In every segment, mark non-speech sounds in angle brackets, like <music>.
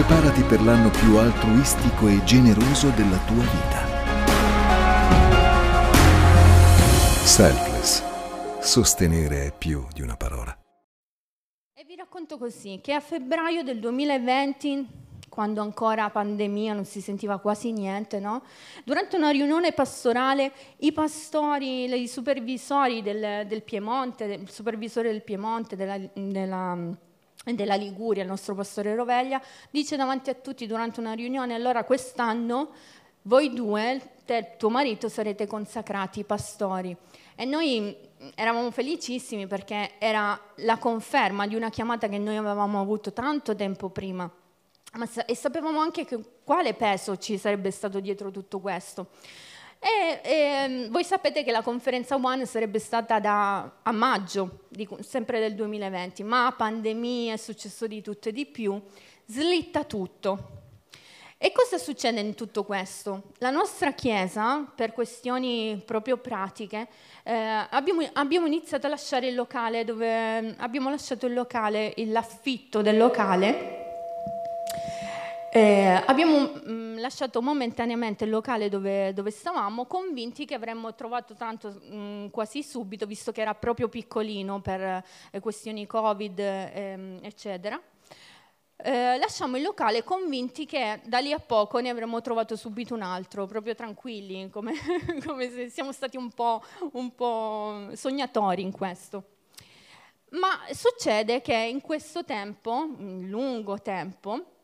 Preparati per l'anno più altruistico e generoso della tua vita. Selfless. Sostenere è più di una parola. E vi racconto così, che a febbraio del 2020, quando ancora pandemia non si sentiva quasi niente, no? durante una riunione pastorale i pastori, i supervisori del, del Piemonte, il supervisore del Piemonte, della, della della Liguria, il nostro pastore Roveglia, dice davanti a tutti durante una riunione, allora quest'anno voi due, te e tuo marito, sarete consacrati pastori. E noi eravamo felicissimi perché era la conferma di una chiamata che noi avevamo avuto tanto tempo prima. Ma, e sapevamo anche che, quale peso ci sarebbe stato dietro tutto questo. E, e, voi sapete che la conferenza One sarebbe stata da, a maggio, di, sempre del 2020, ma pandemia, è successo di tutto e di più, slitta tutto. E cosa succede in tutto questo? La nostra Chiesa, per questioni proprio pratiche, eh, abbiamo, abbiamo, iniziato a lasciare il locale dove abbiamo lasciato il locale, l'affitto del locale. Eh, abbiamo mh, mm, lasciato momentaneamente il locale dove, dove, stavamo, convinti che avremmo trovato tanto mh, mm, quasi subito, visto che era proprio piccolino per eh, questioni Covid, ehm, eccetera. Eh, lasciamo il locale convinti che da lì a poco ne avremmo trovato subito un altro, proprio tranquilli, come, <laughs> come se siamo stati un po', un po' sognatori in questo. Ma succede che in questo tempo, in lungo tempo,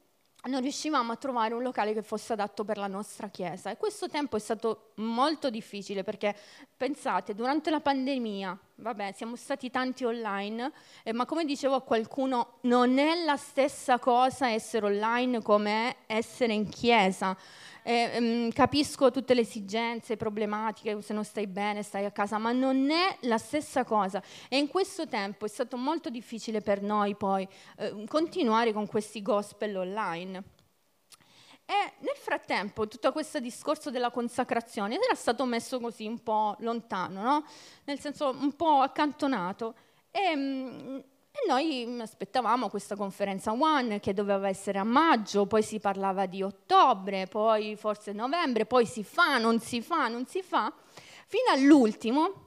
non riuscivamo a trovare un locale che fosse adatto per la nostra chiesa e questo tempo è stato molto difficile perché pensate, durante la pandemia, vabbè, siamo stati tanti online, eh, ma come dicevo a qualcuno, non è la stessa cosa essere online come essere in chiesa. Eh, mh, capisco tutte le esigenze, problematiche, se non stai bene, stai a casa, ma non è la stessa cosa. E in questo tempo è stato molto difficile per noi poi eh, continuare con questi gospel online. E nel frattempo tutto questo discorso della consacrazione era stato messo così un po' lontano, no? nel senso un po' accantonato. E, mh, e noi aspettavamo questa conferenza One che doveva essere a maggio, poi si parlava di ottobre, poi forse novembre, poi si fa, non si fa, non si fa, fino all'ultimo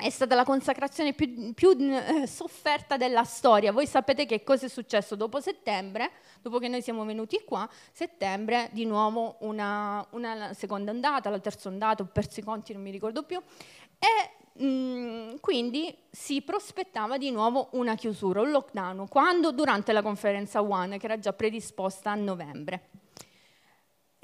è stata la consacrazione più, più eh, sofferta della storia. Voi sapete che cosa è successo dopo settembre, dopo che noi siamo venuti qua, settembre di nuovo una, una seconda ondata, la terza ondata, ho perso i conti, non mi ricordo più, e Mm, quindi si prospettava di nuovo una chiusura, un lockdown, quando durante la conferenza One che era già predisposta a novembre.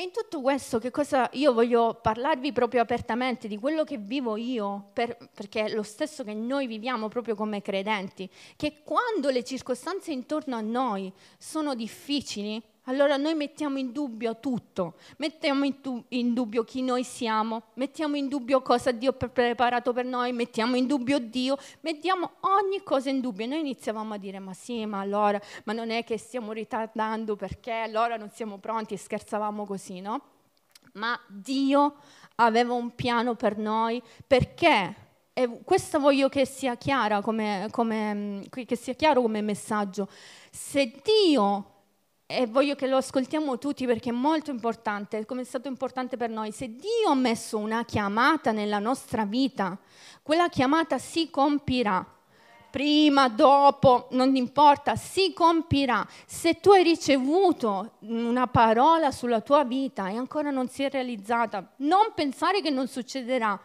In tutto questo, che cosa io voglio parlarvi proprio apertamente di quello che vivo io, per, perché è lo stesso che noi viviamo proprio come credenti, che quando le circostanze intorno a noi sono difficili, allora noi mettiamo in dubbio tutto, mettiamo in, tu- in, dubbio chi noi siamo, mettiamo in dubbio cosa Dio ha preparato per noi, mettiamo in dubbio Dio, mettiamo ogni cosa in dubbio. E noi iniziavamo a dire, ma sì, ma allora, ma non è che stiamo ritardando perché allora non siamo pronti e scherzavamo così, no? Ma Dio aveva un piano per noi perché e questo voglio che sia, come, come, che sia chiaro come messaggio. Se Dio e voglio che lo ascoltiamo tutti perché è molto importante, come è stato importante per noi. Se Dio ha messo una chiamata nella nostra vita, quella chiamata si compirà. Prima, dopo, non importa, si compirà. Se tu hai ricevuto una parola sulla tua vita e ancora non si è realizzata, non pensare che non succederà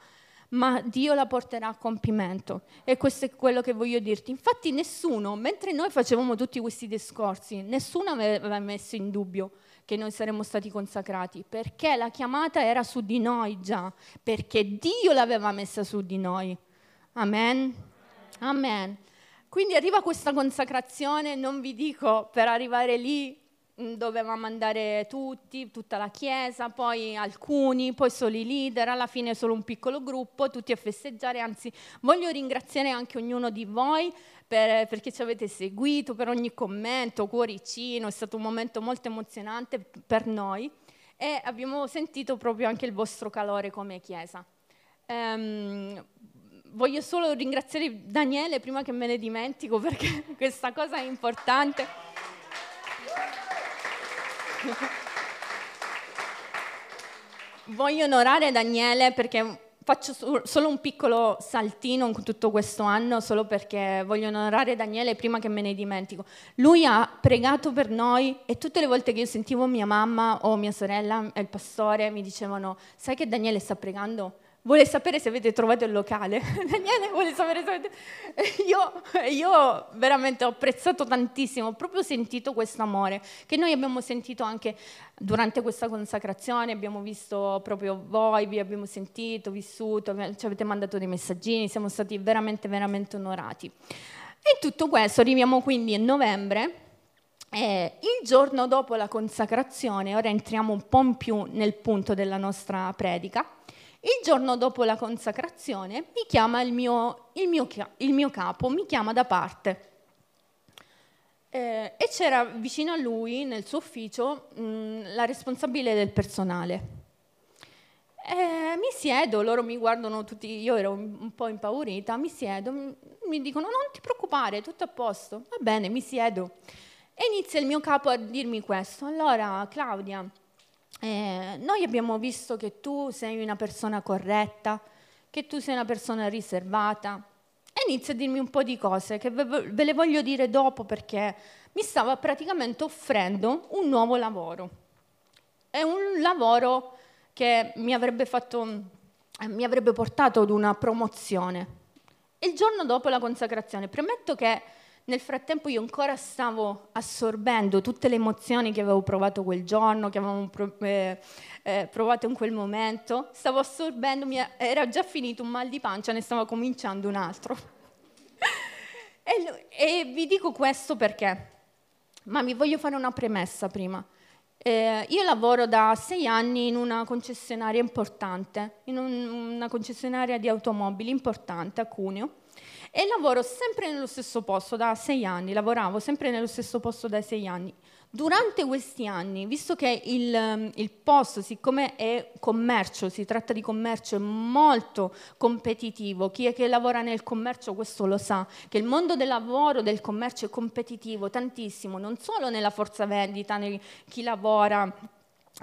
ma Dio la porterà a compimento. E questo è quello che voglio dirti. Infatti nessuno, mentre noi facevamo tutti questi discorsi, nessuno aveva messo in dubbio che noi saremmo stati consacrati, perché la chiamata era su di noi già, perché Dio l'aveva messa su di noi. Amen. Amen. Quindi arriva questa consacrazione, non vi dico per arrivare lì dovevamo andare tutti, tutta la chiesa, poi alcuni, poi solo i leader, alla fine solo un piccolo gruppo, tutti a festeggiare, anzi voglio ringraziare anche ognuno di voi per, perché ci avete seguito, per ogni commento, cuoricino, è stato un momento molto emozionante per noi e abbiamo sentito proprio anche il vostro calore come chiesa. Um, voglio solo ringraziare Daniele prima che me ne dimentico <laughs> perché questa cosa è importante. <laughs> Voglio onorare Daniele perché faccio solo un piccolo saltino in tutto questo anno, solo perché voglio onorare Daniele prima che me ne dimentico. Lui ha pregato per noi e tutte le volte che io sentivo mia mamma o mia sorella e il pastore mi dicevano, sai che Daniele sta pregando? Vuole sapere se avete trovato il locale. <laughs> Daniele vuole sapere se avete... <laughs> Io, io veramente ho apprezzato tantissimo, ho proprio sentito questo amore che noi abbiamo sentito anche durante questa consacrazione, abbiamo visto proprio voi, vi abbiamo sentito, vissuto, ci avete mandato dei messaggini, siamo stati veramente, veramente onorati. E in tutto questo arriviamo quindi a novembre, eh, il giorno dopo la consacrazione, ora entriamo un po' in più nel punto della nostra predica, il giorno dopo la consacrazione mi chiama il mio, il mio, il mio capo, mi chiama da parte. Eh, e c'era vicino a lui, nel suo ufficio, mh, la responsabile del personale. Eh, mi siedo, loro mi guardano tutti, io ero un, po' impaurita, mi siedo, mi dicono non ti preoccupare, tutto a posto. Va bene, mi siedo. E inizia il mio capo a dirmi questo. Allora, Claudia, eh, noi abbiamo visto che tu sei una persona corretta, che tu sei una persona riservata. E inizia a dirmi un po' di cose che ve, le voglio dire dopo perché mi stava praticamente offrendo un nuovo lavoro. È un lavoro che mi avrebbe, fatto, eh, mi avrebbe portato ad una promozione. Il giorno dopo la consacrazione, premetto che nel frattempo io ancora stavo assorbendo tutte le emozioni che avevo provato quel giorno, che avevamo eh, eh, provato in quel momento, stavo assorbendo, era già finito un mal di pancia, ne stava cominciando un altro. <laughs> e, e, vi dico questo perché, ma vi voglio fare una premessa prima. Eh, io lavoro da sei anni in una concessionaria importante, in un, una concessionaria di automobili importante a Cuneo e lavoro sempre nello stesso posto da sei anni, lavoravo sempre nello stesso posto da sei anni. Durante questi anni, visto che il, il posto, siccome è commercio, si tratta di commercio, è molto competitivo, chi è che lavora nel commercio questo lo sa, che il mondo del lavoro, del commercio è competitivo tantissimo, non solo nella forza vendita, chi lavora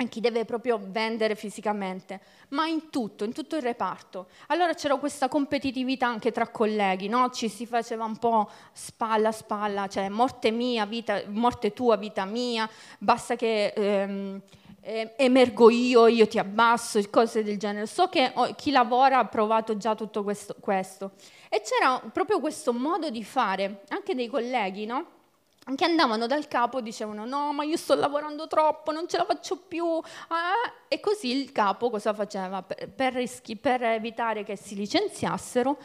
chi deve proprio vendere fisicamente, ma in tutto, in tutto il reparto. Allora c'era questa competitività anche tra colleghi, no? ci si faceva un po' spalla a spalla, cioè morte mia, vita, morte tua, vita mia, basta che ehm, emergo io, io ti abbasso, cose del genere. So che chi lavora ha provato già tutto questo. questo. E c'era proprio questo modo di fare, anche dei colleghi, no? Che andavano dal capo e dicevano no ma io sto lavorando troppo, non ce la faccio più ah, e così il capo cosa faceva? Per, per, rischi, per evitare che si licenziassero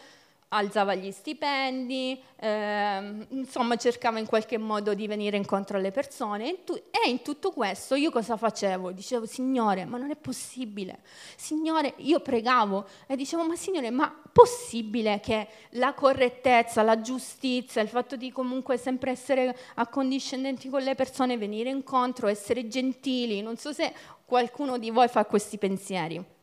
alzava gli stipendi, eh, insomma cercava in qualche modo di venire incontro alle persone e, tu, e, in tutto questo io cosa facevo? Dicevo, Signore, ma non è possibile. Signore, io pregavo e dicevo, ma Signore, ma possibile che la correttezza, la giustizia, il fatto di comunque sempre essere accondiscendenti con le persone, venire incontro, essere gentili, non so se qualcuno di voi fa questi pensieri.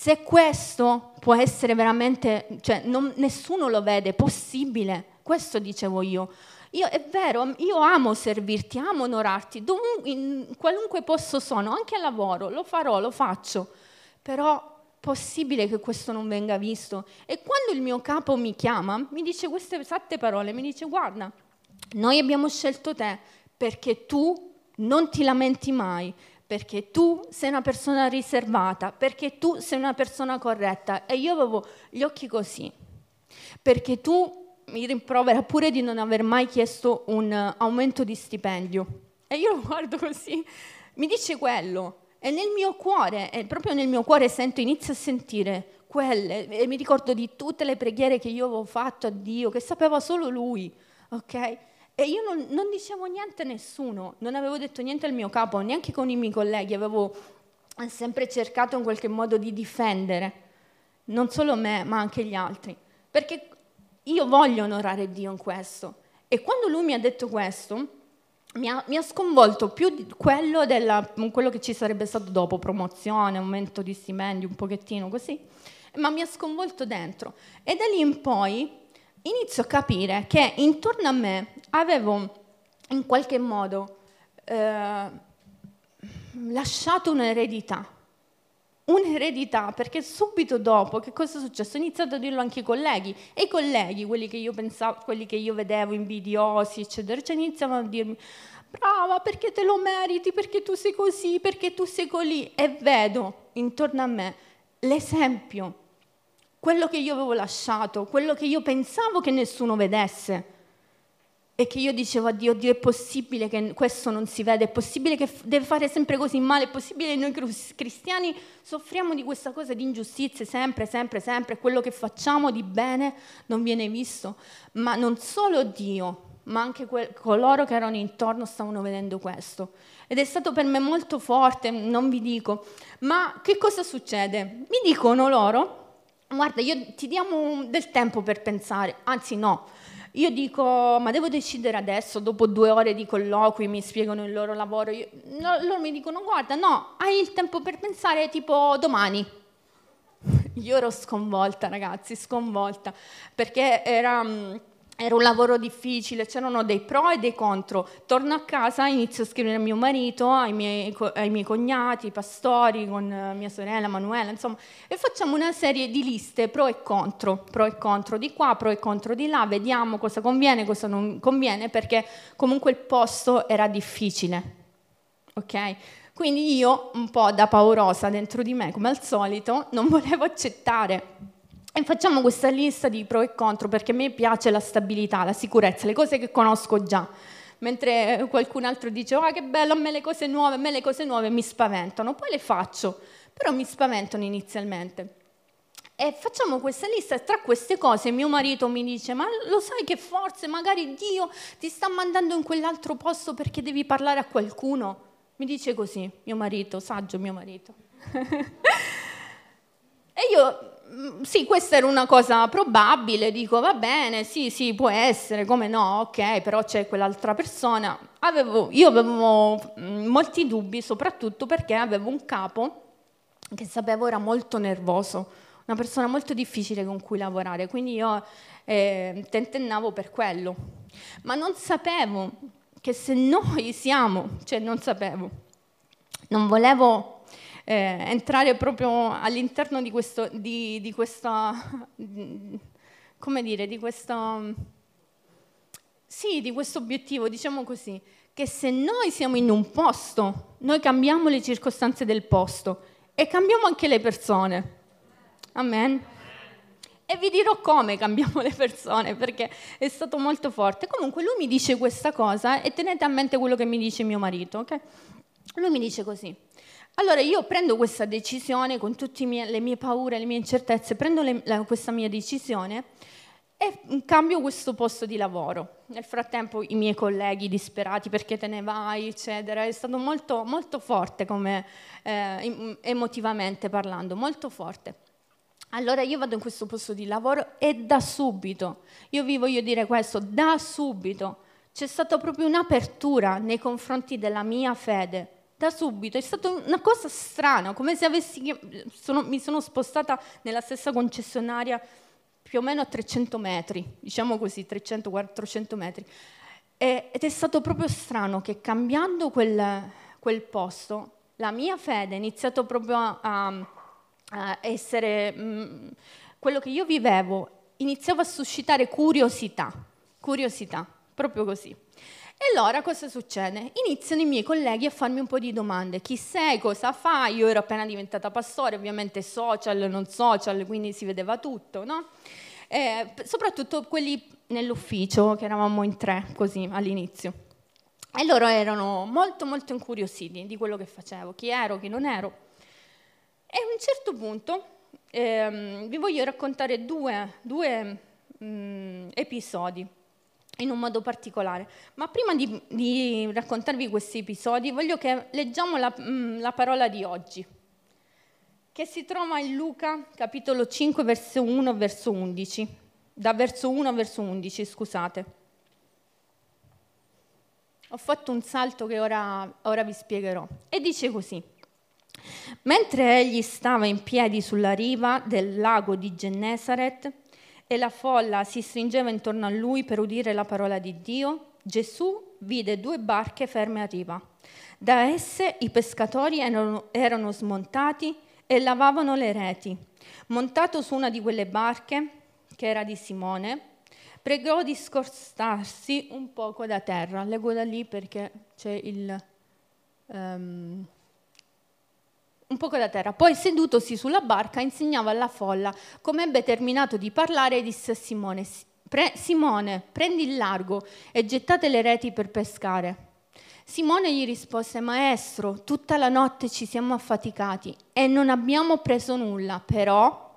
Se questo può essere veramente, cioè non, nessuno lo vede, possibile, questo dicevo io. Io, è vero, io amo servirti, amo onorarti, dovun, in qualunque posto sono, anche al lavoro, lo farò, lo faccio, però possibile che questo non venga visto. E quando il mio capo mi chiama, mi dice queste esatte parole, mi dice guarda, noi abbiamo scelto te perché tu non ti lamenti mai, perché tu sei una persona riservata, perché tu sei una persona corretta. E io avevo gli occhi così, perché tu mi rimprovera pure di non aver mai chiesto un aumento di stipendio. E io lo guardo <laughs> così, mi dice quello, e nel mio cuore, e proprio nel mio cuore sento, inizio a sentire quelle, e mi ricordo di tutte le preghiere che io avevo fatto a Dio, che sapeva solo Lui, ok? E io non, non, dicevo niente a nessuno, non avevo detto niente al mio capo, neanche con i miei colleghi, avevo sempre cercato in qualche modo di difendere, non solo me, ma anche gli altri, perché io voglio onorare Dio in questo. E quando lui mi ha detto questo, mi ha, mi ha sconvolto più di quello, della, quello che ci sarebbe stato dopo, promozione, aumento di stipendio, un pochettino così, ma mi ha sconvolto dentro. E da lì in poi inizio a capire che intorno a me avevo in qualche modo eh, lasciato un'eredità. Un'eredità, perché subito dopo, che cosa è successo? Ho iniziato a dirlo anche ai colleghi, e i colleghi, quelli che io pensavo, quelli che io vedevo invidiosi, eccetera, cioè iniziavano a dirmi, brava, perché te lo meriti, perché tu sei così, perché tu sei così, e vedo intorno a me l'esempio, quello che io avevo lasciato, quello che io pensavo che nessuno vedesse e che io dicevo a Dio, Dio è possibile che questo non si vede, è possibile che deve fare sempre così male, è possibile che noi cristiani soffriamo di questa cosa di ingiustizie sempre, sempre, sempre, quello che facciamo di bene non viene visto, ma non solo Dio, ma anche que- coloro che erano intorno stavano vedendo questo. Ed è stato per me molto forte, non vi dico, ma che cosa succede? Mi dicono loro, guarda, io ti diamo del tempo per pensare, anzi no, io dico, ma devo decidere adesso, dopo due ore di colloqui, mi spiegano il loro lavoro. Io, no, loro mi dicono, guarda, no, hai il tempo per pensare tipo domani. <laughs> Io ero sconvolta, ragazzi, sconvolta, perché era mm, era un lavoro difficile, c'erano dei pro e dei contro. Torno a casa, inizio a scrivere a mio marito, ai miei, ai miei cognati, ai pastori, con eh, mia sorella Manuela, insomma, e facciamo una serie di liste pro e contro, pro e contro di qua, pro e contro di là, vediamo cosa conviene, cosa non conviene, perché comunque il posto era difficile. Ok? Quindi io, un po' da paurosa dentro di me, come al solito, non volevo accettare e facciamo questa lista di pro e contro perché a me piace la stabilità, la sicurezza, le cose che conosco già. Mentre qualcun altro dice, oh che bello, a me le cose nuove, a me le cose nuove mi spaventano, poi le faccio, però mi spaventano inizialmente. E facciamo questa lista e tra queste cose mio marito mi dice, ma lo sai che forse magari Dio ti sta mandando in quell'altro posto perché devi parlare a qualcuno? Mi dice così, mio marito, saggio mio marito. <laughs> e io sì, questa era una cosa probabile, dico va bene, sì, sì, può essere, come no, ok, però c'è quell'altra persona. Avevo, io avevo mm, molti dubbi, soprattutto perché avevo un capo che sapevo era molto nervoso, una persona molto difficile con cui lavorare, quindi io eh, tentennavo per quello. Ma non sapevo che se noi siamo, cioè non sapevo, non volevo eh, entrare proprio all'interno di questo, di, di questa, <laughs> come dire, di questo, sì, di questo obiettivo, diciamo così, che se noi siamo in un posto, noi cambiamo le circostanze del posto e cambiamo anche le persone. Amen. E vi dirò come cambiamo <laughs> le persone, perché è stato molto forte. Comunque lui mi dice questa cosa e tenete a mente quello che mi dice mio marito, ok? Lui mi dice così, allora io prendo questa decisione con tutte le mie paure, le mie incertezze, prendo le, la, questa mia decisione e cambio questo posto di lavoro. Nel frattempo i miei colleghi disperati perché te ne vai, eccetera, è stato molto, molto forte come eh, emotivamente parlando, molto forte. Allora io vado in questo posto di lavoro e da subito, io vi voglio dire questo, da subito c'è stata proprio un'apertura nei confronti della mia fede da subito. È stata una cosa strana, come se avessi, sono, mi sono spostata nella stessa concessionaria più o meno a 300 metri, diciamo così, 300-400 metri. E, ed è stato proprio strano che cambiando quel, quel posto, la mia fede è iniziato proprio a, a essere, mh, mm, quello che io vivevo, iniziava a suscitare curiosità, curiosità, proprio così. E allora cosa succede? Iniziano i miei colleghi a farmi un po' di domande. Chi sei? Cosa fai? Io ero appena diventata pastore, ovviamente social, non social, quindi si vedeva tutto, no? Eh, soprattutto quelli nell'ufficio, che eravamo in tre, così, all'inizio. E loro erano molto, molto incuriositi di quello che facevo, chi ero, chi non ero. E a un certo punto ehm, vi voglio raccontare due, due mh, episodi in un modo particolare. Ma prima di, di raccontarvi questi episodi, voglio che leggiamo la, mm, la, parola di oggi, che si trova in Luca, capitolo 5, verso 1, verso 11. Da verso 1 a verso 11, scusate. Ho fatto un salto che ora, ora vi spiegherò. E dice così. Mentre egli stava in piedi sulla riva del lago di Gennesaret, e la folla si stringeva intorno a lui per udire la parola di Dio, Gesù vide due barche ferme a riva. Da esse i pescatori erano, smontati e lavavano le reti. Montato su una di quelle barche, che era di Simone, pregò di scostarsi un poco da terra. Leggo da lì perché c'è il... Um, un poco da terra. Poi sedutosi sulla barca insegnava alla folla. Come ebbe terminato di parlare, disse a Simone, Pre- Simone, prendi il largo e gettate le reti per pescare. Simone gli rispose, Maestro, tutta la notte ci siamo affaticati e non abbiamo preso nulla, però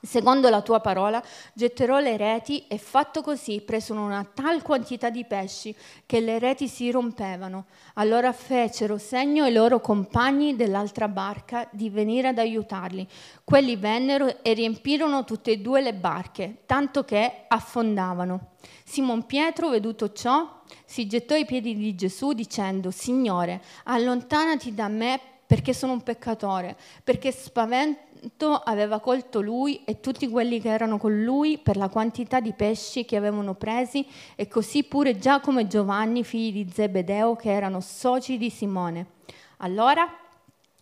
Secondo la tua parola, getterò le reti e fatto così presero una tal quantità di pesci che le reti si rompevano. Allora fecero segno ai loro compagni dell'altra barca di venire ad aiutarli. Quelli vennero e riempirono tutte e due le barche, tanto che affondavano. Simon Pietro, veduto ciò, si gettò ai piedi di Gesù dicendo, Signore, allontanati da me perché sono un peccatore, perché spavento aveva colto lui e tutti quelli che erano con lui per la quantità di pesci che avevano presi e così pure Giacomo e Giovanni, figli di Zebedeo, che erano soci di Simone. Allora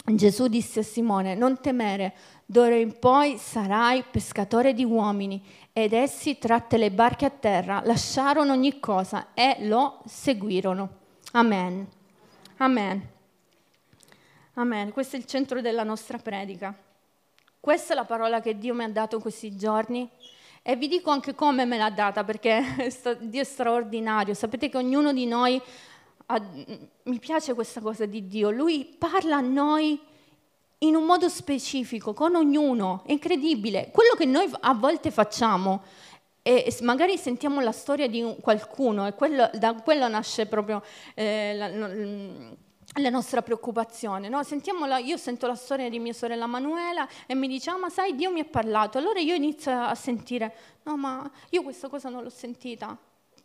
Gesù disse a Simone, non temere, d'ora in poi sarai pescatore di uomini. Ed essi, tratte le barche a terra, lasciarono ogni cosa e lo seguirono. Amen. Amen. Amen. Questo è il centro della nostra predica. Questa è la parola che Dio mi ha dato in questi giorni e vi dico anche come me l'ha data perché <laughs> Dio è straordinario. Sapete che ognuno di noi, ha, mi piace questa cosa di Dio, Lui parla a noi in un modo specifico, con ognuno, è incredibile. Quello che noi a volte facciamo, e magari sentiamo la storia di qualcuno e quello, da quello nasce proprio eh, la, la nostra preoccupazione. No? La, io sento la storia di mia sorella Manuela e mi dice, ah, ma sai, Dio mi ha parlato. Allora io inizio a sentire, no, ma io questa cosa non l'ho sentita.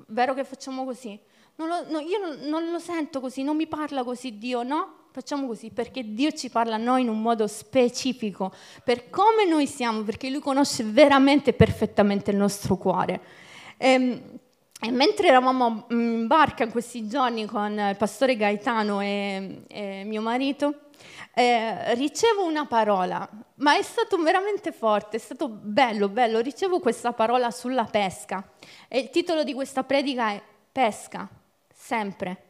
Vero che facciamo così? Non lo, no, io non, non, lo sento così, non mi parla così Dio, no? Facciamo così perché Dio ci parla a noi in un modo specifico, per come noi siamo, perché Lui conosce veramente perfettamente il nostro cuore. Ehm, e mentre eravamo in barca in questi giorni con il pastore Gaetano e, e mio marito, eh, ricevo una parola, ma è stato veramente forte, è stato bello, bello. Ricevo questa parola sulla pesca. E il titolo di questa predica è Pesca, sempre.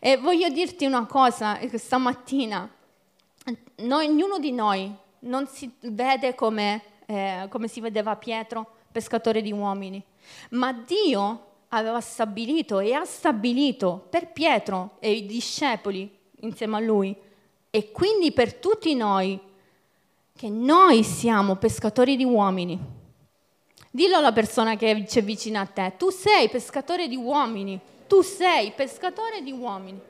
E voglio dirti una cosa, questa mattina, noi, ognuno di noi non si vede come, eh, come si vedeva Pietro, pescatore di uomini ma Dio aveva stabilito e ha stabilito per Pietro e i discepoli insieme a lui e quindi per tutti noi che noi siamo pescatori di uomini. Dillo alla persona che c'è vicino a te, tu sei pescatore di uomini, tu sei pescatore di uomini.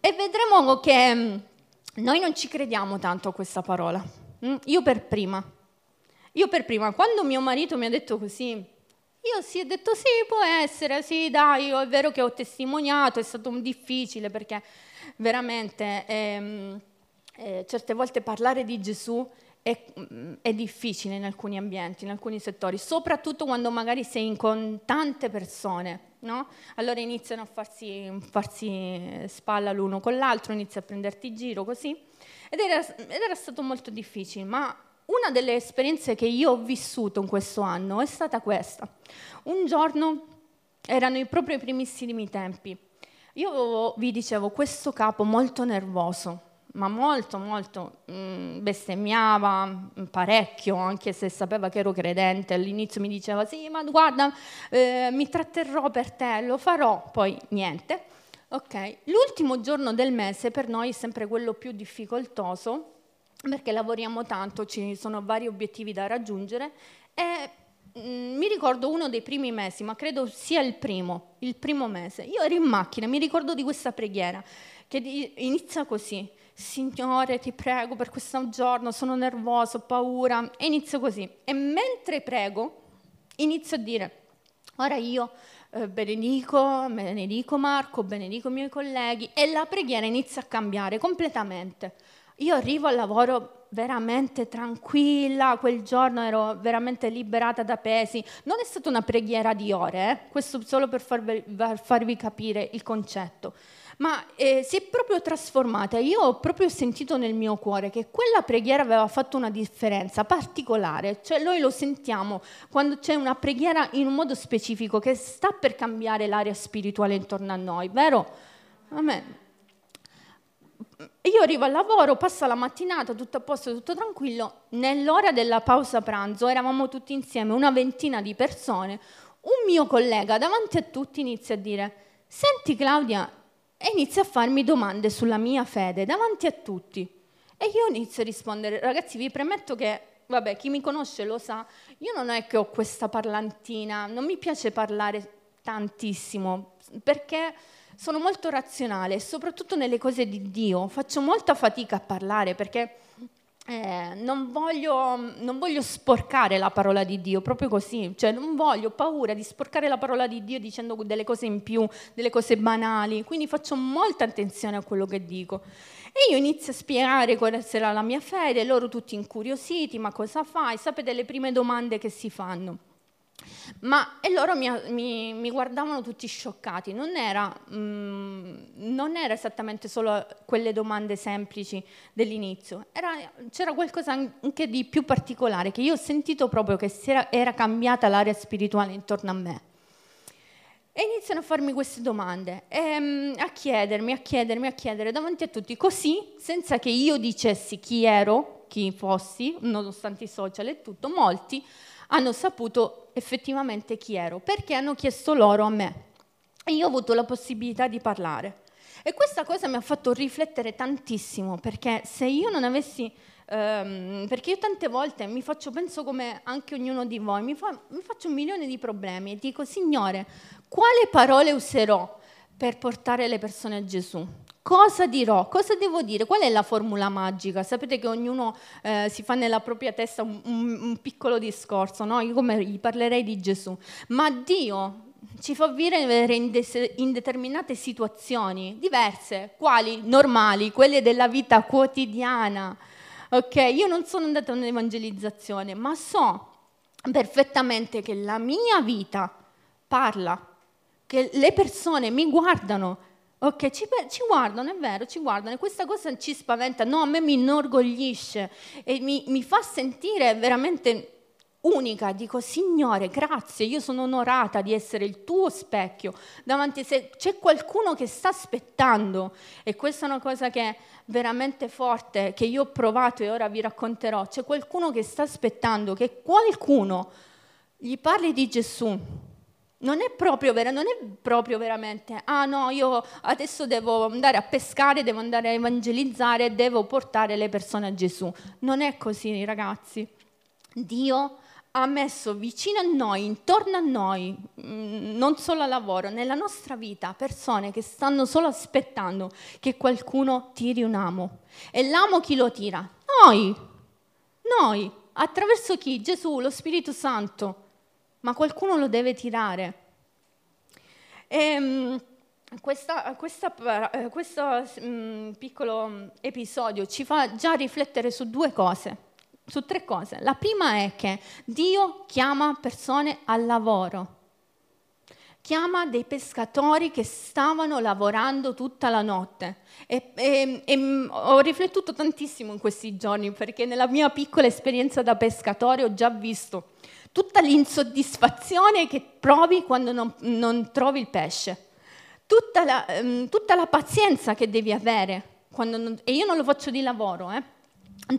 E vedremo che mm, noi non ci crediamo tanto a questa parola. Mm, io per prima. Io per prima, quando mio marito mi ha detto così, io sì, ho detto sì, può essere, sì, dai, è vero che ho testimoniato, è stato difficile perché veramente ehm, eh, certe volte parlare di Gesù è, mm, è, difficile in alcuni ambienti, in alcuni settori, soprattutto quando magari sei con tante persone, no? Allora iniziano a farsi, farsi spalla l'uno con l'altro, inizi a prenderti giro così. Ed era, ed era stato molto difficile, ma una delle esperienze che io ho vissuto in questo anno è stata questa. Un giorno erano i primissimi tempi. Io vi dicevo, questo capo molto nervoso, ma molto, molto, mh, mm, bestemmiava mm, parecchio, anche se sapeva che ero credente. All'inizio mi diceva, sì, ma guarda, eh, mi tratterrò per te, lo farò, poi niente. Ok, l'ultimo giorno del mese per noi è sempre quello più difficoltoso perché lavoriamo tanto, ci sono vari obiettivi da raggiungere e mm, mi ricordo uno dei primi mesi, ma credo sia il primo, il primo mese. Io ero in macchina, mi ricordo di questa preghiera che inizia così. Signore, ti prego per questo giorno, sono nervoso, ho paura. E inizio così. E mentre prego, inizio a dire, ora io eh, benedico, benedico Marco, benedico i miei colleghi. E la preghiera inizia a cambiare completamente. Io arrivo al lavoro veramente tranquilla, quel giorno ero veramente liberata da pesi. Non è stata una preghiera di ore, eh? questo solo per farvi, per farvi, capire il concetto, ma eh, si è proprio trasformata. Io ho proprio sentito nel mio cuore che quella preghiera aveva fatto una differenza particolare, cioè noi lo sentiamo quando c'è una preghiera in un modo specifico che sta per cambiare l'area spirituale intorno a noi, vero? Amen io arrivo al lavoro, passa la mattinata, tutto a posto, tutto tranquillo. Nell'ora della pausa pranzo eravamo tutti insieme, una ventina di persone. Un mio collega davanti a tutti inizia a dire: Senti Claudia, e inizia a farmi domande sulla mia fede davanti a tutti. E io inizio a rispondere: Ragazzi, vi premetto che vabbè, chi mi conosce lo sa, io non è che ho questa parlantina, non mi piace parlare tantissimo, perché sono molto razionale, soprattutto nelle cose di Dio. Faccio molta fatica a parlare perché eh, non, voglio, non, voglio, sporcare la parola di Dio, proprio così, cioè non voglio, paura di sporcare la parola di Dio dicendo delle cose in più, delle cose banali, quindi faccio molta attenzione a quello che dico. E io inizio a spiegare qual sarà la mia fede, loro tutti incuriositi, ma cosa fai? Sapete le prime domande che si fanno. Ma, e loro mi, mi, mi, guardavano tutti scioccati, non era, mm, non era, esattamente solo quelle domande semplici dell'inizio, era, c'era qualcosa anche di più particolare, che io ho sentito proprio che era, era cambiata l'area spirituale intorno a me. E iniziano a farmi queste domande, e, a chiedermi, a chiedermi, a chiedere davanti a tutti, così, senza che io dicessi chi ero, chi fossi, nonostante i social e tutto, molti hanno saputo effettivamente chi ero, perché hanno chiesto loro a me. E io ho avuto la possibilità di parlare. E questa cosa mi ha fatto riflettere tantissimo, perché se io non avessi... Um, perché io tante volte mi faccio, penso come anche ognuno di voi, mi, fa, mi faccio un milione di problemi e dico, Signore, quale parole userò per portare le persone a Gesù? Cosa dirò? Cosa devo dire? Qual è la formula magica? Sapete che ognuno eh, si fa nella propria testa un, un, un piccolo discorso, no? Io come gli parlerei di Gesù. Ma Dio ci fa vivere in, de- in, determinate situazioni diverse, quali? Normali, quelle della vita quotidiana. Ok? Io non sono andata in evangelizzazione, ma so perfettamente che la mia vita parla, che le persone mi guardano Ok, ci, ci, guardano, è vero, ci guardano e questa cosa ci spaventa, no, a me mi inorgoglisce e mi, mi fa sentire veramente unica. Dico, Signore, grazie, io sono onorata di essere il tuo specchio davanti a te. C'è qualcuno che sta aspettando e questa è una cosa che è veramente forte, che io ho provato e ora vi racconterò. C'è qualcuno che sta aspettando che qualcuno gli parli di Gesù non è, proprio, non è proprio veramente, ah no, io adesso devo andare a pescare, devo andare a evangelizzare, devo portare le persone a Gesù. Non è così, ragazzi. Dio ha messo vicino a noi, intorno a noi, mm, non solo al lavoro, nella nostra vita, persone che stanno solo aspettando che qualcuno tiri un amo. E l'amo chi lo tira? Noi, noi, attraverso chi? Gesù, lo Spirito Santo ma qualcuno lo deve tirare. E, ehm, questa, questa, eh, questo um, piccolo episodio ci fa già riflettere su due cose, su tre cose. La prima è che Dio chiama persone al lavoro, chiama dei pescatori che stavano lavorando tutta la notte. E, e, e, mm, ho riflettuto tantissimo in questi giorni perché nella mia piccola esperienza da pescatore ho già visto tutta l'insoddisfazione che provi quando non, non trovi il pesce, tutta la, um, tutta la, pazienza che devi avere, non, e io non lo faccio di lavoro, eh,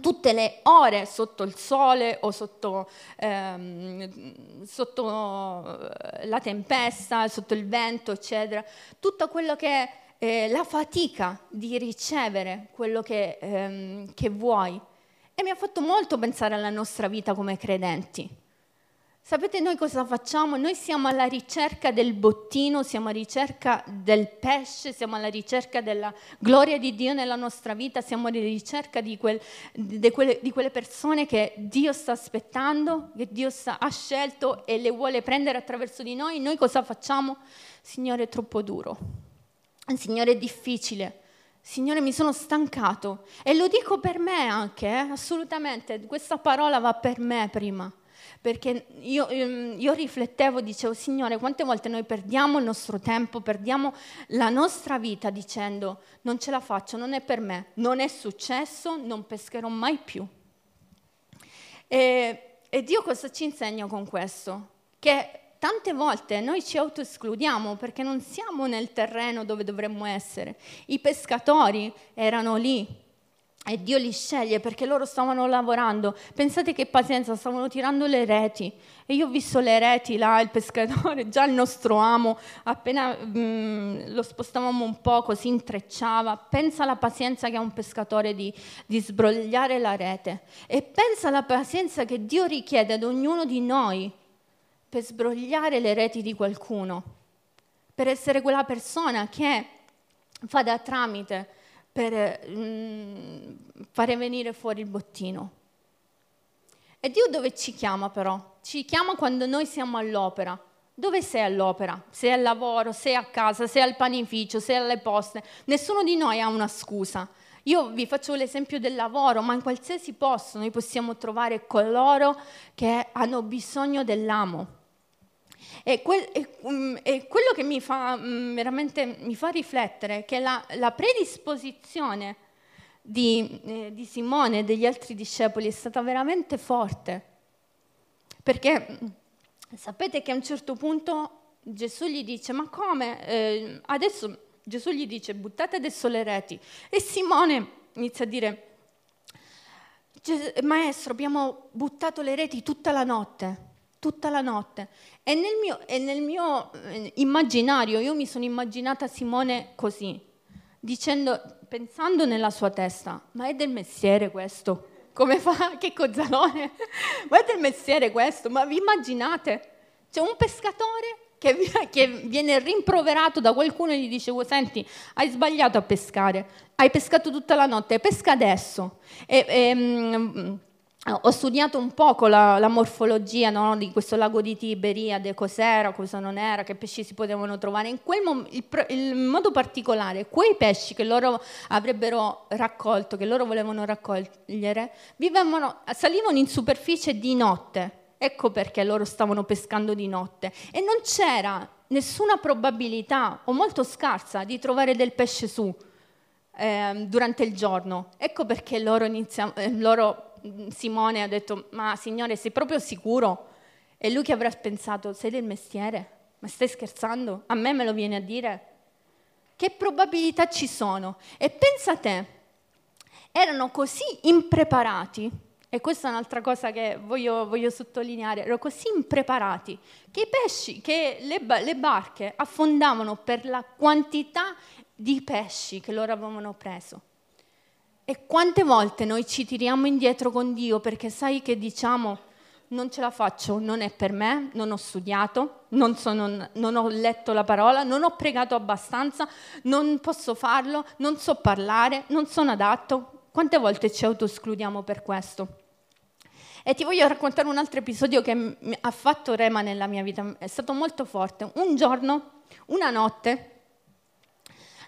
tutte le ore sotto il sole o sotto, ehm, sotto, eh, la tempesta, sotto il vento, eccetera, tutto quello che è eh, la fatica di ricevere quello che, ehm, che vuoi. E mi ha fatto molto pensare alla nostra vita come credenti. Sapete noi cosa facciamo? Noi siamo alla ricerca del bottino, siamo alla ricerca del pesce, siamo alla ricerca della gloria di Dio nella nostra vita, siamo alla ricerca di, quel, di, quelle, di quelle, persone che Dio sta aspettando, che Dio sta, ha scelto e le vuole prendere attraverso di noi. Noi cosa facciamo? Signore è troppo duro, Signore è difficile, Signore, mi sono stancato. E lo dico per me anche, eh? assolutamente. Questa parola va per me prima. Perché io, ehm, io riflettevo, dicevo, Signore, quante volte noi perdiamo il nostro tempo, perdiamo la nostra vita dicendo, non ce la faccio, non è per me, non è successo, non pescherò mai più. E, e Dio cosa ci insegna con questo? Che tante volte noi ci autoescludiamo perché non siamo nel terreno dove dovremmo essere. I pescatori erano lì e Dio li sceglie perché loro stavano lavorando. Pensate che pazienza, stavano tirando le reti. E io ho visto le reti là, il pescatore, già il nostro amo, appena mm, lo spostavamo un po' si intrecciava. Pensa alla pazienza che ha un pescatore di, di sbrogliare la rete. E pensa alla pazienza che Dio richiede ad ognuno di noi per sbrogliare le reti di qualcuno, per essere quella persona che fa da tramite per mm, fare venire fuori il bottino. E Dio dove ci chiama però? Ci chiama quando noi siamo all'opera. Dove sei all'opera? Sei al lavoro, sei a casa, sei al panificio, sei alle poste. Nessuno di noi ha una scusa. Io vi faccio l'esempio del lavoro, ma in qualsiasi posto noi possiamo trovare coloro che hanno bisogno dell'amo. E, quel, e, um, e quello che mi fa um, veramente mi fa riflettere è che la, la predisposizione di, eh, di Simone e degli altri discepoli è stata veramente forte. Perché mm, sapete che a un certo punto Gesù gli dice, ma come? Eh, adesso Gesù gli dice, buttate adesso le reti. E Simone inizia a dire, maestro, abbiamo buttato le reti tutta la notte tutta la notte. E nel mio, e nel mio eh, immaginario, io mi sono immaginata Simone così, dicendo, pensando nella sua testa, ma è del mestiere questo? Come fa? <laughs> Che cozzalone? <laughs> ma è del mestiere questo? Ma vi immaginate? C'è un pescatore che, <laughs> che, viene rimproverato da qualcuno e gli dice, oh, senti, hai sbagliato a pescare, hai pescato tutta la notte, pesca adesso. E, e, mm, ho studiato un poco la, la morfologia no, di questo lago di Tiberiade, cos'era, cosa non era, che pesci si potevano trovare. In quel mom- il, il modo particolare, quei pesci che loro avrebbero raccolto, che loro volevano raccogliere, vivevano, salivano in superficie di notte. Ecco perché loro stavano pescando di notte. E non c'era nessuna probabilità, o molto scarsa, di trovare del pesce su eh, durante il giorno. Ecco perché loro, iniziano, eh, loro Simone ha detto, ma signore sei proprio sicuro? E lui che avrà pensato, sei del mestiere? Ma stai scherzando? A me me lo viene a dire? Che probabilità ci sono? E pensa a te, erano così impreparati, e questa è un'altra cosa che voglio, voglio sottolineare, erano così impreparati che i pesci, che le, le barche affondavano per la quantità di pesci che loro avevano preso. E quante volte noi ci tiriamo indietro con Dio perché sai che diciamo non ce la faccio, non è per me, non ho studiato, non, sono, non ho letto la parola, non ho pregato abbastanza, non posso farlo, non so parlare, non sono adatto. Quante volte ci autoescludiamo per questo? E ti voglio raccontare un altro episodio che ha fatto rema nella mia vita, è stato molto forte. Un giorno, una notte,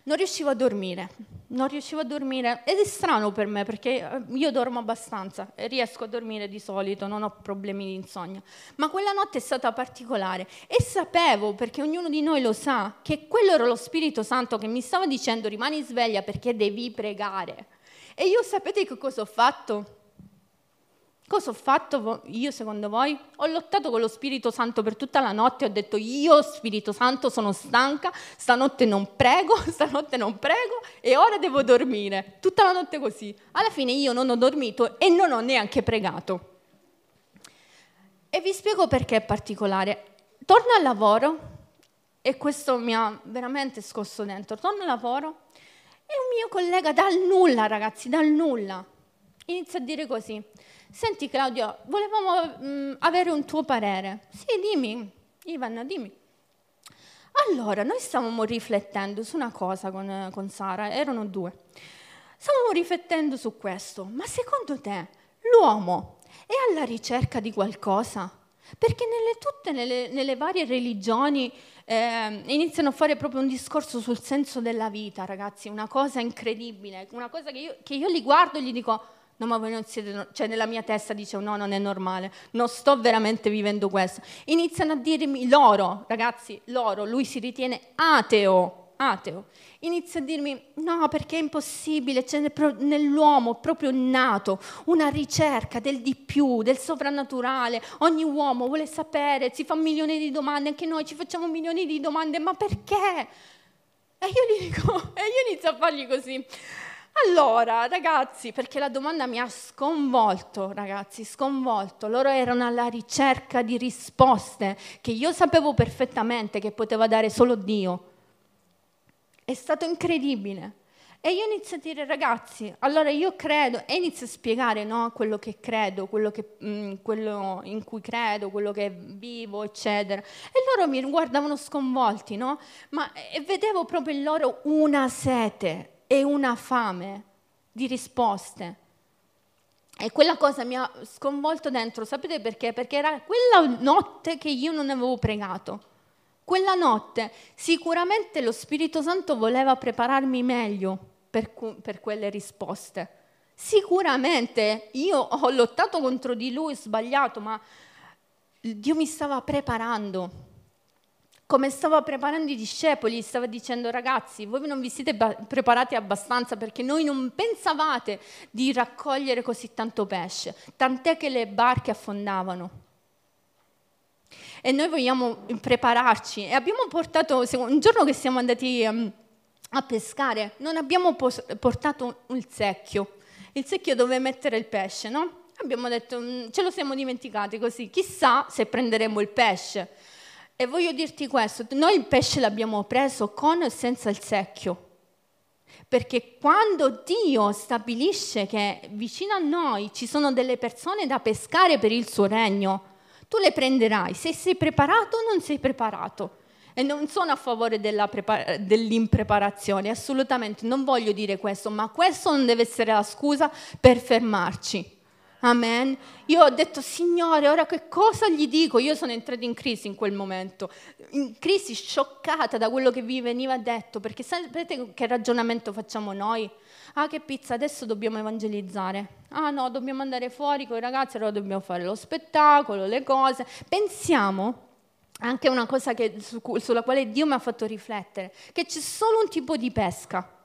non riuscivo a dormire, non riuscivo a dormire ed è strano per me perché eh, io dormo abbastanza e riesco a dormire di solito, non ho problemi di insonnia, ma quella notte è stata particolare e sapevo, perché ognuno di noi lo sa, che quello era lo Spirito Santo che mi stava dicendo rimani sveglia perché devi pregare. E io sapete che cosa ho fatto? Cosa ho fatto io secondo voi? Ho lottato con lo Spirito Santo per tutta la notte, ho detto io Spirito Santo sono stanca, stanotte non prego, <laughs> stanotte non prego e ora devo dormire. Tutta la notte così. Alla fine io non ho dormito e non ho neanche pregato. E vi spiego perché è particolare. Torno al lavoro e questo mi ha veramente scosso dentro. Torno al lavoro e un mio collega dal nulla, ragazzi, dal nulla, inizia a dire così Senti Claudio, volevamo mh, mm, avere un tuo parere. Sì, dimmi, Ivan, dimmi. Allora, noi stavamo riflettendo su una cosa con, con Sara, erano due. Stavamo riflettendo su questo, ma secondo te l'uomo è alla ricerca di qualcosa? Perché nelle, tutte nelle, nelle varie religioni eh, iniziano a fare proprio un discorso sul senso della vita, ragazzi, una cosa incredibile, una cosa che io, che io li guardo e gli dico, no ma voi non siete, cioè nella mia testa dicevo no, non è normale, non sto veramente vivendo questo. Iniziano a dirmi loro, ragazzi, loro, lui si ritiene ateo, ateo, inizia a dirmi no perché è impossibile, c'è nell'uomo proprio nato una ricerca del di più, del sovrannaturale, ogni uomo vuole sapere, si fa milioni di domande, anche noi ci facciamo milioni di domande, ma perché? E io gli dico, <laughs> e io inizio a fargli così. Allora, ragazzi, perché la domanda mi ha sconvolto, ragazzi, sconvolto. Loro erano alla ricerca di risposte che io sapevo perfettamente che poteva dare solo Dio. È stato incredibile. E io inizio a dire, ragazzi, allora io credo, e inizio a spiegare no, quello che credo, quello, che, mh, mm, quello, in cui credo, quello che vivo, eccetera. E loro mi guardavano sconvolti, no? Ma e vedevo proprio in loro una sete e una fame di risposte. E quella cosa mi ha sconvolto dentro, sapete perché? Perché era quella notte che io non avevo pregato. Quella notte sicuramente lo Spirito Santo voleva prepararmi meglio per, per quelle risposte. Sicuramente io ho lottato contro di lui, sbagliato, ma Dio mi stava preparando. Come stava preparando i discepoli, stava dicendo ragazzi, voi non vi siete preparati abbastanza perché noi non pensavate di raccogliere così tanto pesce, tant'è che le barche affondavano e noi vogliamo prepararci. E abbiamo portato, un giorno che siamo andati um, a pescare, non abbiamo portato il secchio, il secchio dove mettere il pesce, no? Abbiamo detto, mm, ce lo siamo dimenticati così, chissà se prenderemo il pesce. E voglio dirti questo, noi il pesce l'abbiamo preso con o senza il secchio. Perché quando Dio stabilisce che vicino a noi ci sono delle persone da pescare per il suo regno, tu le prenderai. Se sei preparato o non sei preparato. E non sono a favore prepar- dell'impreparazione, assolutamente, non voglio dire questo, ma questo non deve essere la scusa per fermarci. Amen. Io ho detto, Signore, ora che cosa gli dico? Io sono entrata in crisi in quel momento, in crisi scioccata da quello che vi veniva detto, perché sapete che ragionamento facciamo noi? Ah, che pizza, adesso dobbiamo evangelizzare. Ah no, dobbiamo andare fuori con i ragazzi, allora dobbiamo fare lo spettacolo, le cose. Pensiamo anche una cosa che, su, sulla quale Dio mi ha fatto riflettere, che c'è solo un tipo di pesca,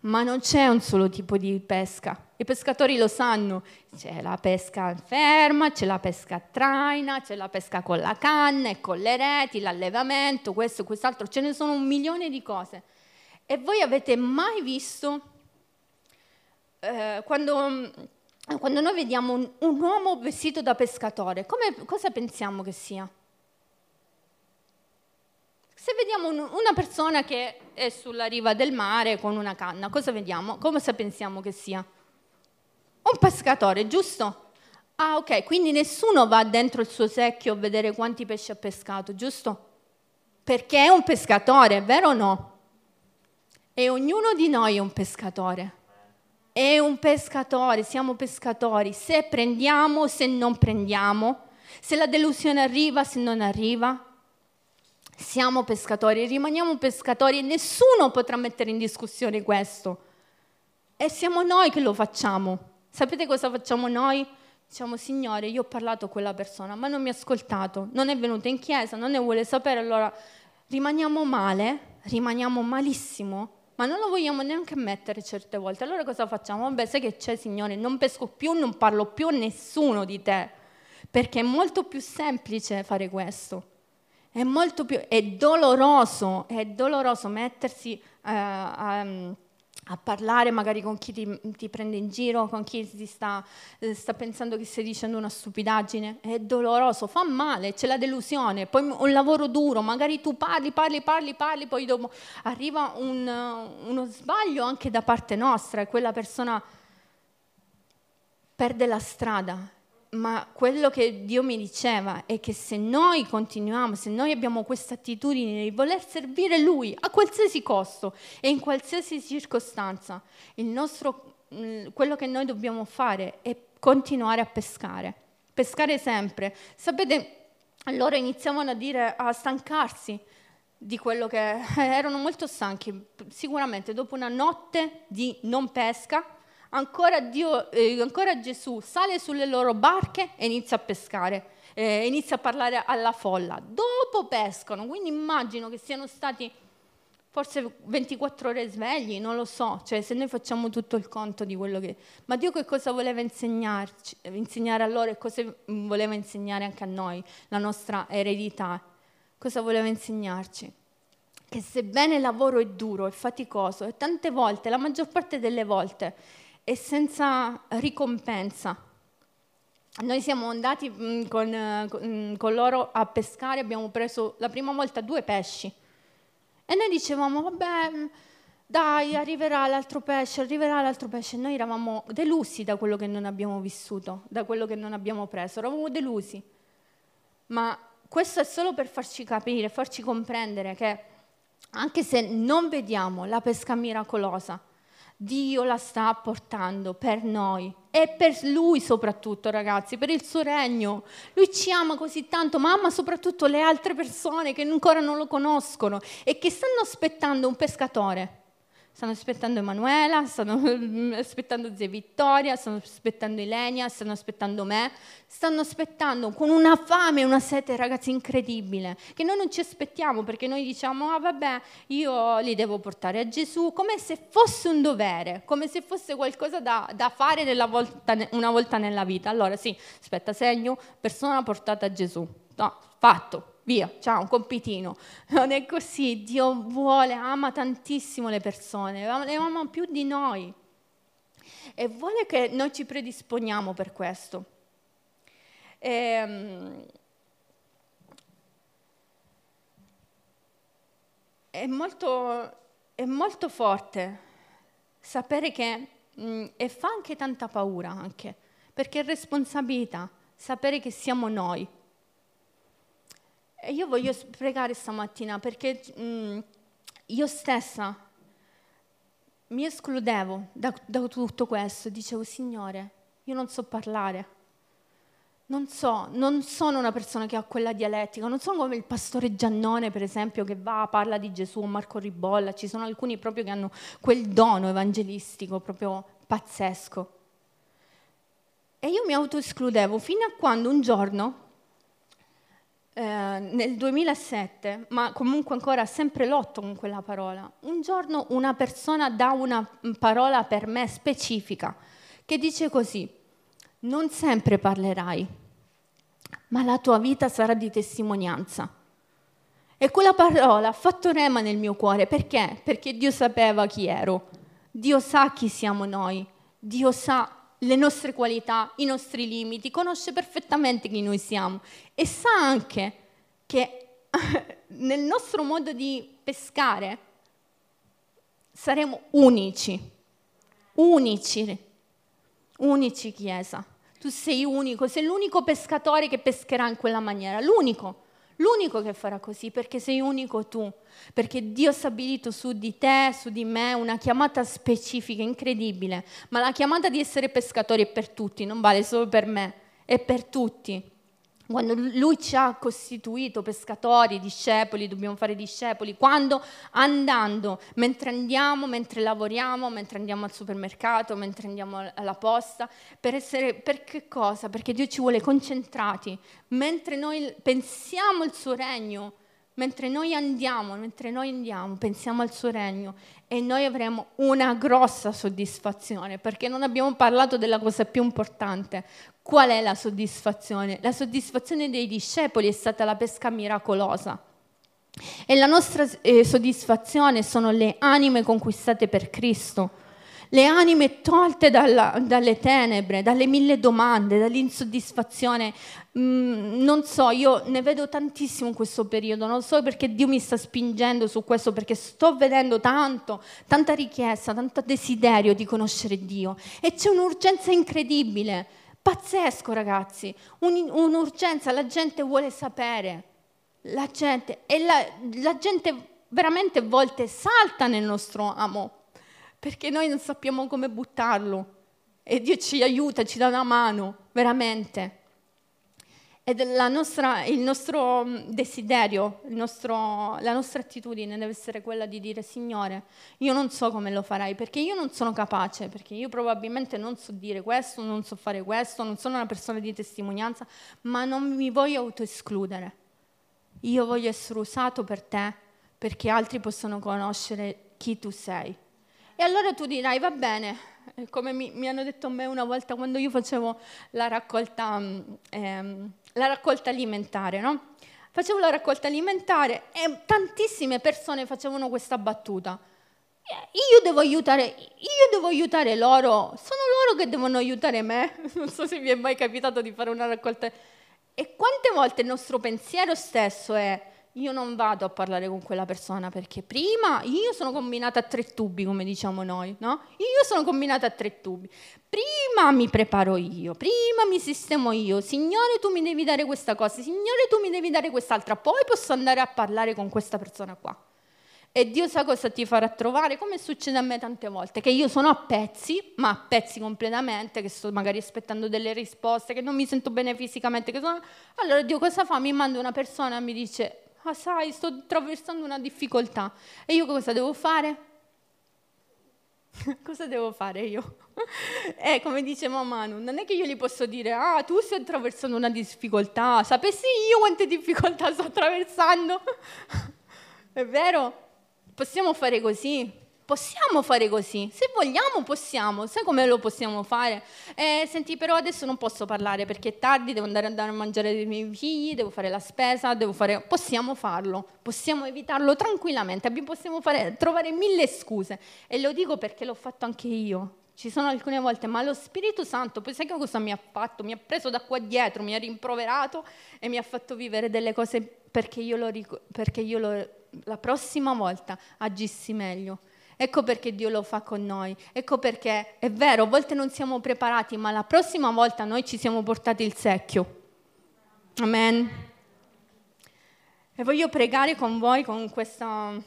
ma non c'è un solo tipo di pesca. I pescatori lo sanno, c'è la pesca ferma, c'è la pesca a traina, c'è la pesca con la canna e con le reti, l'allevamento, questo e quest'altro, ce ne sono un milione di cose. E voi avete mai visto eh, quando, quando, noi vediamo un, un, uomo vestito da pescatore, come, cosa pensiamo che sia? Se vediamo un, una persona che è sulla riva del mare con una canna, cosa vediamo? Come pensiamo che sia? Un pescatore, giusto? Ah, ok, quindi nessuno va dentro il suo secchio a vedere quanti pesci ha pescato, giusto? Perché è un pescatore, vero o no? E ognuno di noi è un pescatore è un pescatore, siamo pescatori, se prendiamo, se non prendiamo, se la delusione arriva, se non arriva, siamo pescatori, rimaniamo pescatori e nessuno potrà mettere in discussione questo. E siamo noi che lo facciamo. Sapete cosa facciamo noi? Diciamo, Signore, io ho parlato a quella persona, ma non mi ha ascoltato, non è venuta in chiesa, non ne vuole sapere, allora rimaniamo male, rimaniamo malissimo ma non lo vogliamo neanche ammettere certe volte. Allora cosa facciamo? Vabbè, sai che c'è, Signore, non pesco più, non parlo più a nessuno di te, perché è molto più semplice fare questo. È molto più, è doloroso, è doloroso mettersi uh, a a parlare magari con chi ti, ti, prende in giro, con chi sta, eh, sta, pensando che stai dicendo una stupidaggine. È doloroso, fa male, c'è la delusione, poi un lavoro duro, magari tu parli, parli, parli, parli, poi dopo arriva un, uno sbaglio anche da parte nostra e quella persona perde la strada ma quello che Dio mi diceva è che se noi continuiamo, se noi abbiamo questa attitudine di voler servire Lui a qualsiasi costo e in qualsiasi circostanza, nostro, quello che noi dobbiamo fare è continuare a pescare. pescare sempre. Sapete, loro iniziavano a dire, a stancarsi di quello che <laughs> erano molto stanchi, sicuramente dopo una notte di non pesca, ancora, Dio, eh, ancora Gesù sale sulle loro barche e inizia a pescare, eh, inizia a parlare alla folla. Dopo pescano, quindi immagino che siano stati forse 24 ore svegli, non lo so, cioè se noi facciamo tutto il conto di quello che... Ma Dio che cosa voleva insegnarci, insegnare a loro e cosa voleva insegnare anche a noi, la nostra eredità? Cosa voleva insegnarci? Che sebbene il lavoro è duro, è faticoso e tante volte, la maggior parte delle volte, è senza ricompensa. Noi siamo andati mm, con, con, con loro a pescare, abbiamo preso la prima volta due pesci e noi dicevamo, vabbè, mm, dai, arriverà l'altro pesce, arriverà l'altro pesce. Noi eravamo delusi da quello che non abbiamo vissuto, da quello che non abbiamo preso, eravamo delusi. Ma questo è solo per farci capire, farci comprendere che anche se non vediamo la pesca miracolosa, Dio la sta portando per noi e per Lui soprattutto, ragazzi, per il suo regno. Lui ci ama così tanto, ma ama soprattutto le altre persone che ancora non lo conoscono e che stanno aspettando un pescatore Stanno aspettando Emanuela, stanno <laughs> aspettando zia Vittoria, stanno aspettando Ilenia, stanno aspettando me, stanno aspettando con una fame e una sete, ragazzi, incredibile, che noi non ci aspettiamo perché noi diciamo, ah vabbè, io li devo portare a Gesù, come se fosse un dovere, come se fosse qualcosa da, da fare volta, una volta nella vita. Allora sì, aspetta, segno, persona portata a Gesù. No, fatto, via, ciao, un compitino. <laughs> Non è così, Dio vuole, ama tantissimo le persone, le ama più di noi e vuole che noi ci predisponiamo per questo. E, ehm, è, molto, è molto forte sapere che, mh, e fa anche tanta paura anche, perché è responsabilità sapere che siamo noi e io voglio pregare stamattina perché mh, mm, io stessa mi escludevo da, da tutto questo, dicevo Signore, io non so parlare, non so, non sono una persona che ha quella dialettica, non sono come il pastore Giannone, per esempio, che va, parla di Gesù, Marco Ribolla, ci sono alcuni proprio che hanno quel dono evangelistico proprio pazzesco. E io mi autoescludevo fino a quando un giorno eh, nel 2007, ma comunque ancora sempre lotto con quella parola, un giorno una persona dà una parola per me specifica che dice così, non sempre parlerai, ma la tua vita sarà di testimonianza. E quella parola ha fatto rema nel mio cuore, perché? Perché Dio sapeva chi ero, Dio sa chi siamo noi, Dio sa le nostre qualità, i nostri limiti, conosce perfettamente chi noi siamo e sa anche che <laughs> nel nostro modo di pescare saremo unici, unici, unici Chiesa. Tu sei unico, sei l'unico pescatore che pescherà in quella maniera, l'unico l'unico che farà così, perché sei unico tu, perché Dio ha stabilito su di te, su di me, una chiamata specifica, incredibile, ma la chiamata di essere pescatori è per tutti, non vale solo per me, è per tutti. Quando lui ci ha costituito pescatori, discepoli, dobbiamo fare discepoli, quando andando, mentre andiamo, mentre lavoriamo, mentre andiamo al supermercato, mentre andiamo alla posta, per essere, per che cosa? Perché Dio ci vuole concentrati, mentre noi pensiamo al suo regno, mentre noi andiamo, mentre noi andiamo, pensiamo al suo regno e noi avremo una grossa soddisfazione, perché non abbiamo parlato della cosa più importante. Qual è la soddisfazione? La soddisfazione dei discepoli è stata la pesca miracolosa. E la nostra eh, soddisfazione sono le anime conquistate per Cristo le anime tolte dalla, dalle tenebre, dalle mille domande, dall'insoddisfazione. Mm, non so, io ne vedo tantissimo in questo periodo, non so perché Dio mi sta spingendo su questo, perché sto vedendo tanto, tanta richiesta, tanto desiderio di conoscere Dio. E c'è un'urgenza incredibile, pazzesco ragazzi, Un, un'urgenza, la gente vuole sapere, la gente, e la, la gente veramente a volte salta nel nostro amo perché noi non sappiamo come buttarlo. E Dio ci aiuta, ci dà una mano, veramente. Ed nostra, il nostro mm, desiderio, il nostro, la nostra attitudine deve essere quella di dire Signore, io non so come lo farai perché io non sono capace, perché io probabilmente non so dire questo, non so fare questo, non sono una persona di testimonianza, ma non mi voglio autoescludere. Io voglio essere usato per te perché altri possano conoscere chi tu sei. E allora tu dirai, va bene, come mi, mi hanno detto a me una volta quando io facevo la raccolta mm, ehm, la raccolta alimentare, no? Facevo la raccolta alimentare e tantissime persone facevano questa battuta. Io devo aiutare, io devo aiutare loro, sono loro che devono aiutare me. <laughs> Non so se vi è mai capitato di fare una raccolta. E quante volte il nostro pensiero stesso è io non vado a parlare con quella persona perché prima io sono combinata a tre tubi, come diciamo noi, no? Io sono combinata a tre tubi. Prima mi preparo io, prima mi sistemo io. Signore, tu mi devi dare questa cosa, Signore, tu mi devi dare quest'altra, poi posso andare a parlare con questa persona qua. E Dio sa cosa ti farà trovare, come succede a me tante volte, che io sono a pezzi, ma a pezzi completamente, che sto magari aspettando delle risposte, che non mi sento bene fisicamente. Sono... Allora Dio cosa fa? Mi manda una persona e mi dice, ah sai, sto attraversando una difficoltà. E io cosa devo fare? <laughs> cosa devo fare io? <laughs> eh, come dice Manu, non è che io gli posso dire, ah, tu stai attraversando una difficoltà, sapessi io quante difficoltà sto attraversando? <laughs> è vero? Possiamo fare così? Possiamo fare così, se vogliamo possiamo, sai come lo possiamo fare? Eh, senti, però adesso non posso parlare perché è tardi, devo andare, andare a mangiare dei miei figli, devo fare la spesa, devo fare... Possiamo farlo, possiamo evitarlo tranquillamente, possiamo fare, trovare mille scuse. E lo dico perché l'ho fatto anche io. Ci sono alcune volte, ma lo Spirito Santo, poi sai che cosa mi ha fatto? Mi ha preso da qua dietro, mi ha rimproverato e mi ha fatto vivere delle cose perché io, lo, perché io lo, la prossima volta agissi meglio. Ecco perché Dio lo fa con noi. Ecco perché è vero, a volte non siamo preparati, ma la prossima volta noi ci siamo portati il secchio. Amen. E voglio pregare con voi con questa...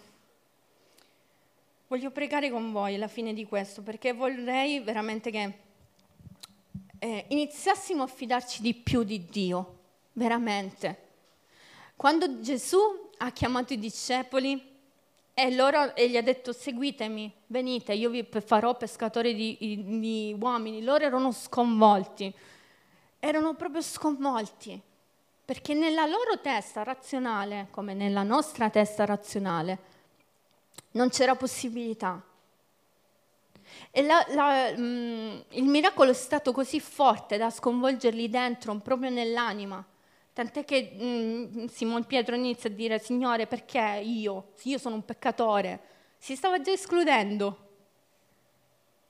Voglio pregare con voi alla fine di questo, perché vorrei veramente che eh, iniziassimo a fidarci di più di Dio, veramente. Quando Gesù ha chiamato i discepoli, e, loro, e gli ha detto seguitemi, venite, io vi farò pescatori di, di uomini. Loro erano sconvolti, erano proprio sconvolti, perché nella loro testa razionale, come nella nostra testa razionale, non c'era possibilità. E la, la, mh, mm, il miracolo è stato così forte da sconvolgerli dentro, proprio nell'anima, Tant'è che mh, mm, Simon Pietro inizia a dire, Signore, perché io? Io sono un peccatore. Si stava già escludendo.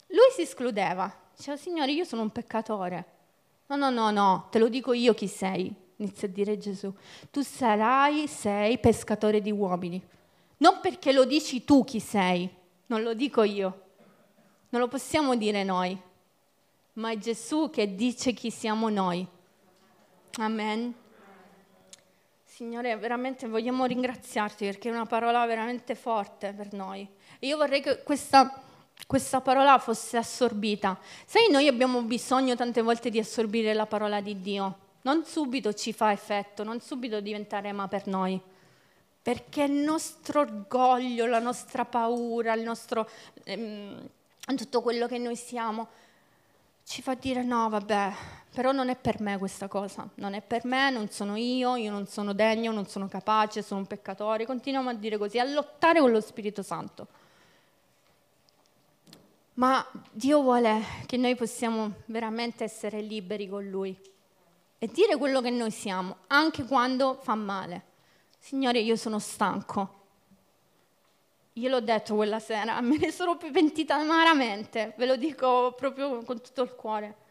Lui si escludeva. Diceva, Signore, io sono un peccatore. No, no, no, no, te lo dico io chi sei, inizia a dire Gesù. Tu sarai, sei pescatore di uomini. Non perché lo dici tu chi sei, non lo dico io. Non lo possiamo dire noi, ma è Gesù che dice chi siamo noi. Amen. Signore, veramente vogliamo ringraziarti perché è una parola veramente forte per noi. Io vorrei che questa, questa parola fosse assorbita. Sai, noi abbiamo bisogno tante volte di assorbire la parola di Dio. Non subito ci fa effetto, non subito diventa rema per noi. Perché il nostro orgoglio, la nostra paura, il nostro, ehm, tutto quello che noi siamo, ci fa dire no, vabbè, però non è per me questa cosa, non è per me, non sono io, io non sono degno, non sono capace, sono un peccatore. Continuiamo a dire così, a lottare con lo Spirito Santo. Ma Dio vuole che noi possiamo veramente essere liberi con Lui e dire quello che noi siamo, anche quando fa male. Signore, io sono stanco. Io l'ho detto quella sera, <laughs> me ne sono pentita amaramente, ve lo dico proprio con tutto il cuore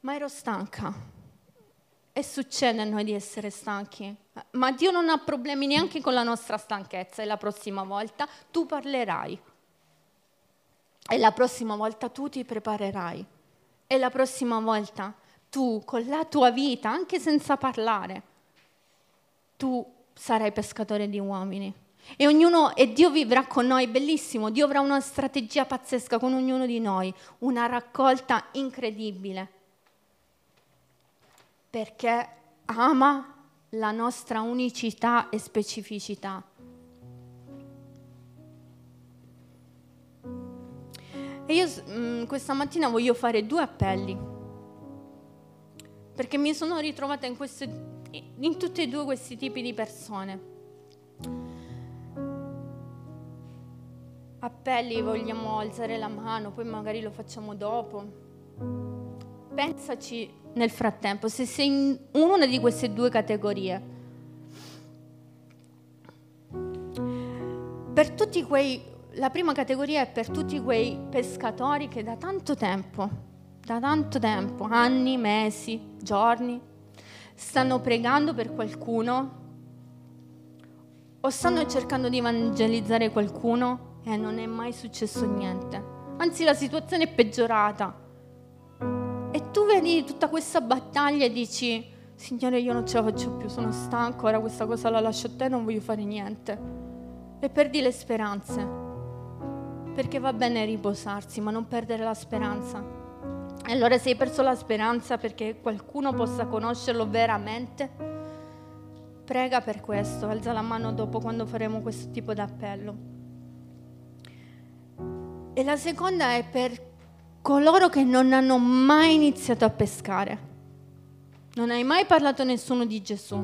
ma ero stanca. E succede a noi di essere stanchi. Ma Dio non ha problemi neanche con la nostra stanchezza e la prossima volta tu parlerai. E la prossima volta tu ti preparerai. E la prossima volta tu, con la tua vita, anche senza parlare, tu sarai pescatore di uomini. E, ognuno, e Dio vivrà con noi, bellissimo, Dio avrà una strategia pazzesca con ognuno di noi, una raccolta incredibile. perché ama la nostra unicità e specificità. E io mh, mm, questa mattina voglio fare due appelli, perché mi sono ritrovata in, queste, in tutti e due questi tipi di persone. Appelli, vogliamo alzare la mano, poi magari lo facciamo dopo. Pensaci nel frattempo, se sei in una di queste due categorie. Per tutti quei, la prima categoria è per tutti quei pescatori che da tanto tempo, da tanto tempo, anni, mesi, giorni, stanno pregando per qualcuno o stanno cercando di evangelizzare qualcuno e non è mai successo niente. Anzi, la situazione è peggiorata e tu vedi tutta questa battaglia e dici, Signore, io non ce la faccio più, sono stanco, ora questa cosa la lascio a te, non voglio fare niente. E perdi le speranze. Perché va bene riposarsi, ma non perdere la speranza. E allora se hai perso la speranza perché qualcuno possa conoscerlo veramente, prega per questo, alza la mano dopo quando faremo questo tipo di appello. E la seconda è per coloro che non hanno mai iniziato a pescare. Non hai mai parlato a nessuno di Gesù.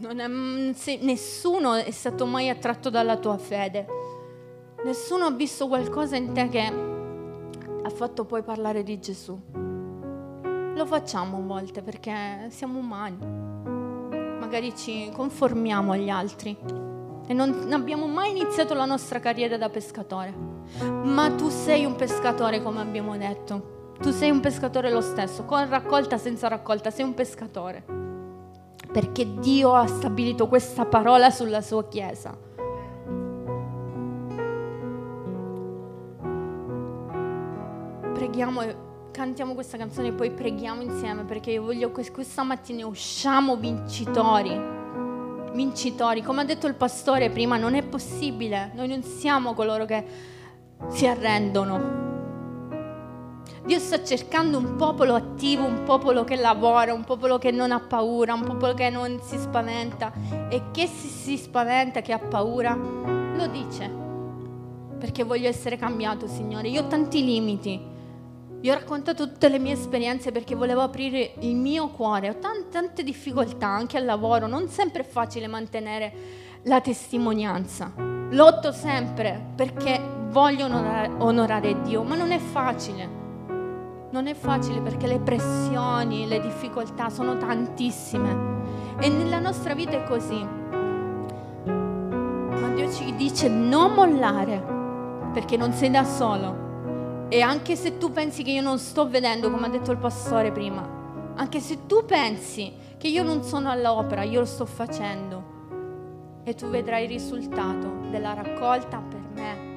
È, nessuno è stato mai attratto dalla tua fede. Nessuno ha visto qualcosa in te che ha fatto poi parlare di Gesù. Lo facciamo a volte perché siamo umani. Magari ci conformiamo agli altri e non abbiamo mai iniziato la nostra carriera da pescatore. Ma tu sei un pescatore, come abbiamo detto. Tu sei un pescatore lo stesso, con raccolta, senza raccolta, sei un pescatore. Perché Dio ha stabilito questa parola sulla sua Chiesa. Preghiamo e cantiamo questa canzone e poi preghiamo insieme perché io voglio che questa mattina usciamo vincitori vincitori. Come ha detto il pastore prima, non è possibile. Noi non siamo coloro che si arrendono. Dio sta cercando un popolo attivo, un popolo che lavora, un popolo che non ha paura, un popolo che non si spaventa. E che si, si spaventa, che ha paura, lo dice. Perché voglio essere cambiato, Signore. Io ho tanti limiti io ho raccontato tutte le mie esperienze perché volevo aprire il mio cuore. Ho tante, tante difficoltà anche al lavoro, non sempre è facile mantenere la testimonianza. Lotto sempre perché voglio onorare, onorare Dio, ma non è facile. Non è facile perché le pressioni, le difficoltà sono tantissime. E nella nostra vita è così. Ma Dio ci dice non mollare perché non sei da solo e anche se tu pensi che io non sto vedendo, come ha detto il pastore prima, anche se tu pensi che io non sono all'opera, io lo sto facendo, e tu vedrai il risultato della raccolta per me